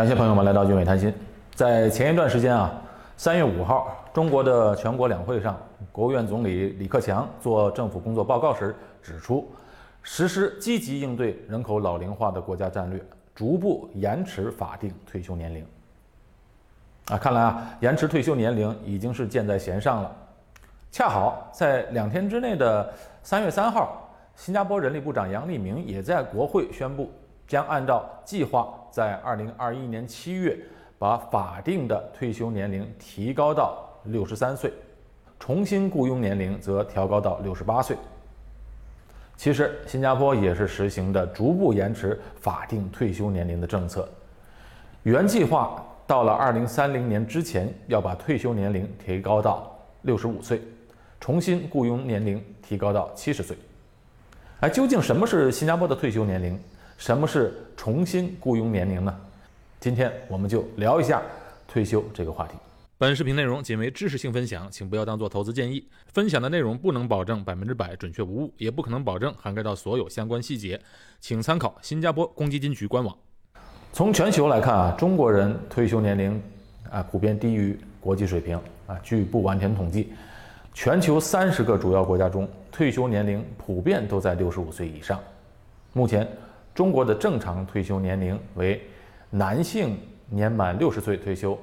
感谢朋友们来到俊伟谈心。在前一段时间啊，三月五号，中国的全国两会上，国务院总理李克强做政府工作报告时指出，实施积极应对人口老龄化的国家战略，逐步延迟法定退休年龄。啊，看来啊，延迟退休年龄已经是箭在弦上了。恰好在两天之内的三月三号，新加坡人力部长杨立明也在国会宣布。将按照计划，在二零二一年七月把法定的退休年龄提高到六十三岁，重新雇佣年龄则调高到六十八岁。其实，新加坡也是实行的逐步延迟法定退休年龄的政策。原计划到了二零三零年之前要把退休年龄提高到六十五岁，重新雇佣年龄提高到七十岁。哎究竟什么是新加坡的退休年龄？什么是重新雇佣年龄呢？今天我们就聊一下退休这个话题。本视频内容仅为知识性分享，请不要当做投资建议。分享的内容不能保证百分之百准确无误，也不可能保证涵盖到所有相关细节，请参考新加坡公积金局官网。从全球来看啊，中国人退休年龄啊普遍低于国际水平啊。据不完全统计，全球三十个主要国家中，退休年龄普遍都在六十五岁以上。目前。中国的正常退休年龄为男性年满六十岁退休，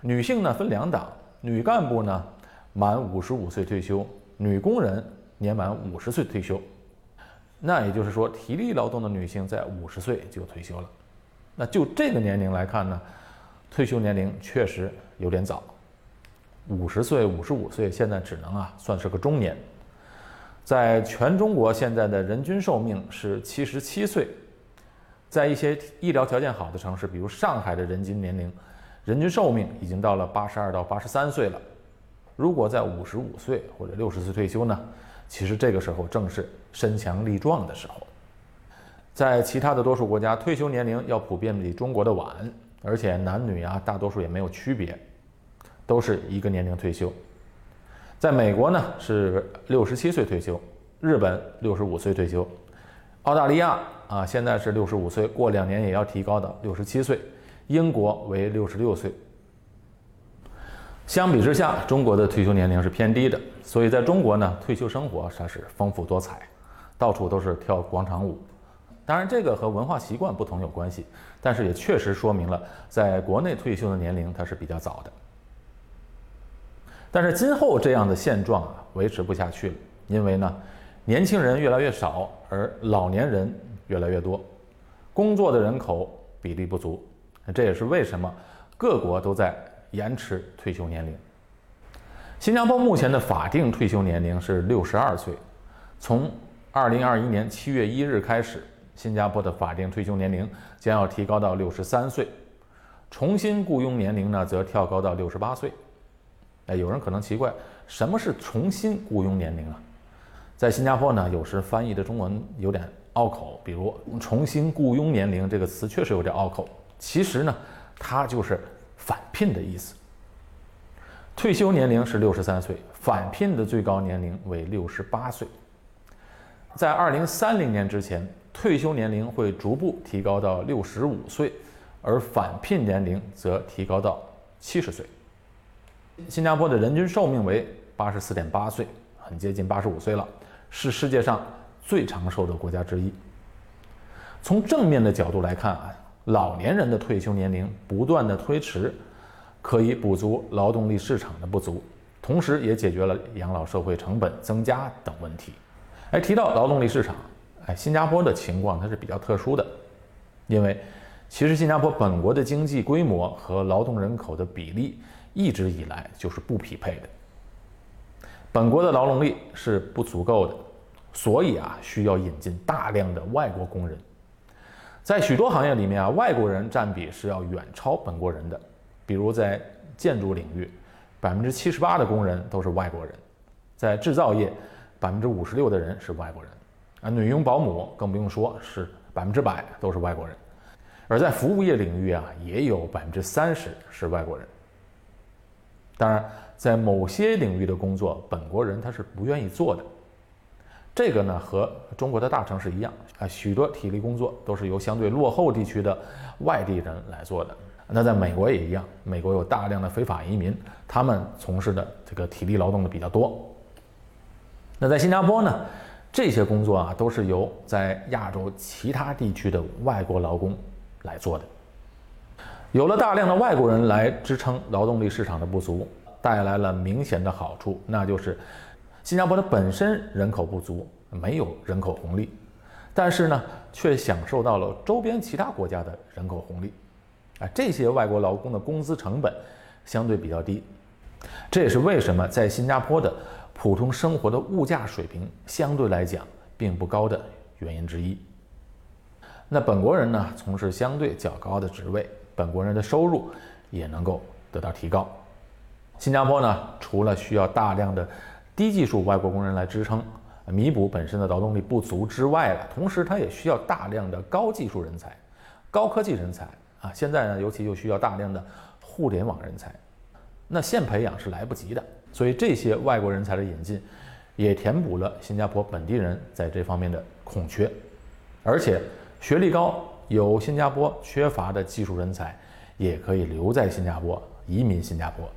女性呢分两档，女干部呢满五十五岁退休，女工人年满五十岁退休。那也就是说，体力劳动的女性在五十岁就退休了。那就这个年龄来看呢，退休年龄确实有点早。五十岁、五十五岁现在只能啊算是个中年。在全中国现在的人均寿命是七十七岁，在一些医疗条件好的城市，比如上海的人均年龄，人均寿命已经到了八十二到八十三岁了。如果在五十五岁或者六十岁退休呢？其实这个时候正是身强力壮的时候。在其他的多数国家，退休年龄要普遍比中国的晚，而且男女啊大多数也没有区别，都是一个年龄退休。在美国呢是六十七岁退休，日本六十五岁退休，澳大利亚啊现在是六十五岁，过两年也要提高到六十七岁，英国为六十六岁。相比之下，中国的退休年龄是偏低的，所以在中国呢，退休生活它是丰富多彩，到处都是跳广场舞。当然，这个和文化习惯不同有关系，但是也确实说明了在国内退休的年龄它是比较早的。但是今后这样的现状啊维持不下去了，因为呢，年轻人越来越少，而老年人越来越多，工作的人口比例不足，这也是为什么各国都在延迟退休年龄。新加坡目前的法定退休年龄是六十二岁，从二零二一年七月一日开始，新加坡的法定退休年龄将要提高到六十三岁，重新雇佣年龄呢则跳高到六十八岁。哎，有人可能奇怪，什么是重新雇佣年龄啊？在新加坡呢，有时翻译的中文有点拗口，比如“重新雇佣年龄”这个词确实有点拗口。其实呢，它就是返聘的意思。退休年龄是六十三岁，返聘的最高年龄为六十八岁。在二零三零年之前，退休年龄会逐步提高到六十五岁，而返聘年龄则提高到七十岁。新加坡的人均寿命为八十四点八岁，很接近八十五岁了，是世界上最长寿的国家之一。从正面的角度来看啊，老年人的退休年龄不断的推迟，可以补足劳动力市场的不足，同时也解决了养老社会成本增加等问题。哎，提到劳动力市场，哎，新加坡的情况它是比较特殊的，因为其实新加坡本国的经济规模和劳动人口的比例。一直以来就是不匹配的。本国的劳动力是不足够的，所以啊，需要引进大量的外国工人。在许多行业里面啊，外国人占比是要远超本国人的。比如在建筑领域，百分之七十八的工人都是外国人；在制造业，百分之五十六的人是外国人。啊，女佣、保姆更不用说，是百分之百都是外国人。而在服务业领域啊，也有百分之三十是外国人。当然，在某些领域的工作，本国人他是不愿意做的。这个呢和中国的大城市一样啊，许多体力工作都是由相对落后地区的外地人来做的。那在美国也一样，美国有大量的非法移民，他们从事的这个体力劳动的比较多。那在新加坡呢，这些工作啊都是由在亚洲其他地区的外国劳工来做的。有了大量的外国人来支撑劳动力市场的不足，带来了明显的好处，那就是新加坡的本身人口不足，没有人口红利，但是呢，却享受到了周边其他国家的人口红利。啊，这些外国劳工的工资成本相对比较低，这也是为什么在新加坡的普通生活的物价水平相对来讲并不高的原因之一。那本国人呢，从事相对较高的职位，本国人的收入也能够得到提高。新加坡呢，除了需要大量的低技术外国工人来支撑，弥补本身的劳动力不足之外了，同时它也需要大量的高技术人才、高科技人才。啊，现在呢，尤其又需要大量的互联网人才，那现培养是来不及的，所以这些外国人才的引进，也填补了新加坡本地人在这方面的空缺，而且学历高、有新加坡缺乏的技术人才，也可以留在新加坡，移民新加坡。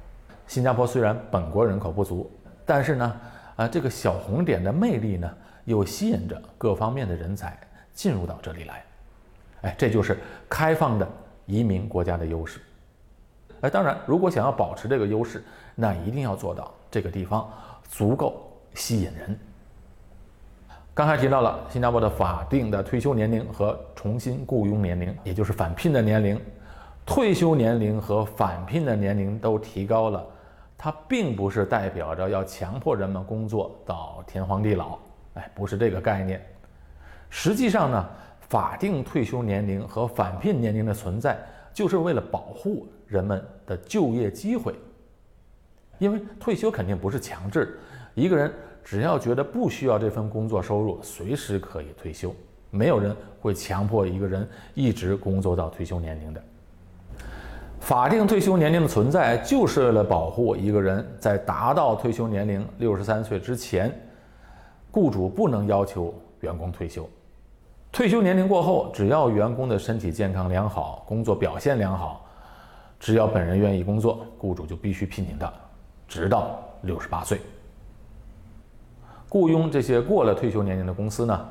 新加坡虽然本国人口不足，但是呢，啊，这个小红点的魅力呢，又吸引着各方面的人才进入到这里来，哎，这就是开放的。移民国家的优势，哎，当然，如果想要保持这个优势，那一定要做到这个地方足够吸引人。刚才提到了新加坡的法定的退休年龄和重新雇佣年龄，也就是返聘的年龄，退休年龄和返聘的年龄都提高了，它并不是代表着要强迫人们工作到天荒地老，哎，不是这个概念。实际上呢。法定退休年龄和返聘年龄的存在，就是为了保护人们的就业机会。因为退休肯定不是强制，一个人只要觉得不需要这份工作收入，随时可以退休。没有人会强迫一个人一直工作到退休年龄的。法定退休年龄的存在，就是为了保护一个人在达到退休年龄六十三岁之前，雇主不能要求员工退休。退休年龄过后，只要员工的身体健康良好，工作表现良好，只要本人愿意工作，雇主就必须聘请他，直到六十八岁。雇佣这些过了退休年龄的公司呢，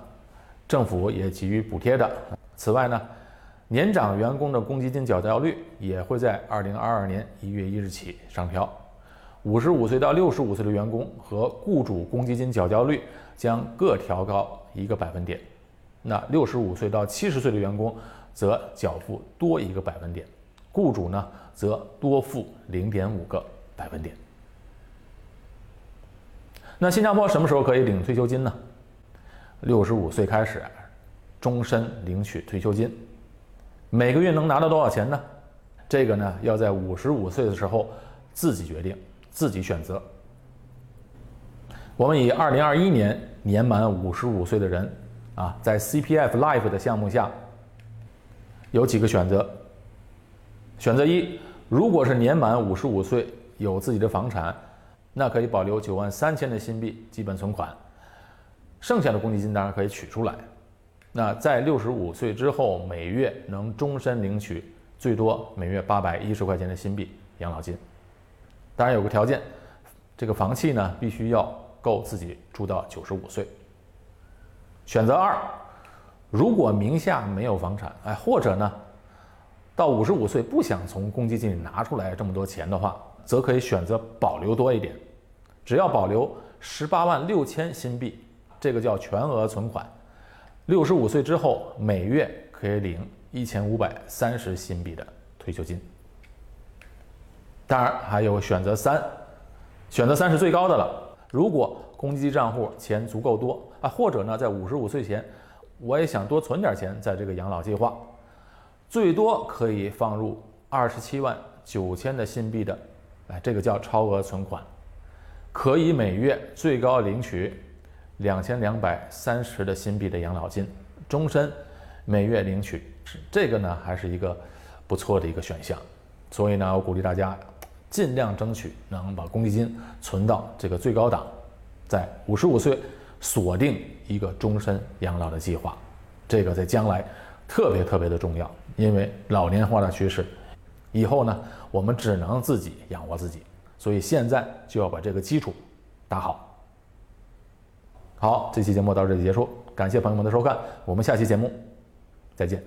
政府也给予补贴的。此外呢，年长员工的公积金缴交率也会在二零二二年一月一日起上调，五十五岁到六十五岁的员工和雇主公积金缴交率将各调高一个百分点。那六十五岁到七十岁的员工则缴付多一个百分点，雇主呢则多付零点五个百分点。那新加坡什么时候可以领退休金呢？六十五岁开始，终身领取退休金，每个月能拿到多少钱呢？这个呢要在五十五岁的时候自己决定，自己选择。我们以二零二一年年满五十五岁的人。啊，在 CPF Life 的项目下，有几个选择。选择一，如果是年满五十五岁，有自己的房产，那可以保留九万三千的新币基本存款，剩下的公积金当然可以取出来。那在六十五岁之后，每月能终身领取最多每月八百一十块钱的新币养老金。当然有个条件，这个房契呢必须要够自己住到九十五岁。选择二，如果名下没有房产，哎，或者呢，到五十五岁不想从公积金里拿出来这么多钱的话，则可以选择保留多一点，只要保留十八万六千新币，这个叫全额存款，六十五岁之后每月可以领一千五百三十新币的退休金。当然还有选择三，选择三是最高的了，如果公积金账户钱足够多。啊，或者呢，在五十五岁前，我也想多存点钱在这个养老计划，最多可以放入二十七万九千的新币的，哎，这个叫超额存款，可以每月最高领取两千两百三十的新币的养老金，终身每月领取，这个呢还是一个不错的一个选项，所以呢，我鼓励大家尽量争取能把公积金存到这个最高档，在五十五岁。锁定一个终身养老的计划。这个在将来特别特别的重要，因为老年化的趋势，以后呢我们只能自己养活自己，所以现在就要把这个基础打好。好，这期节目到这里结束，感谢朋友们的收看，我们下期节目再见。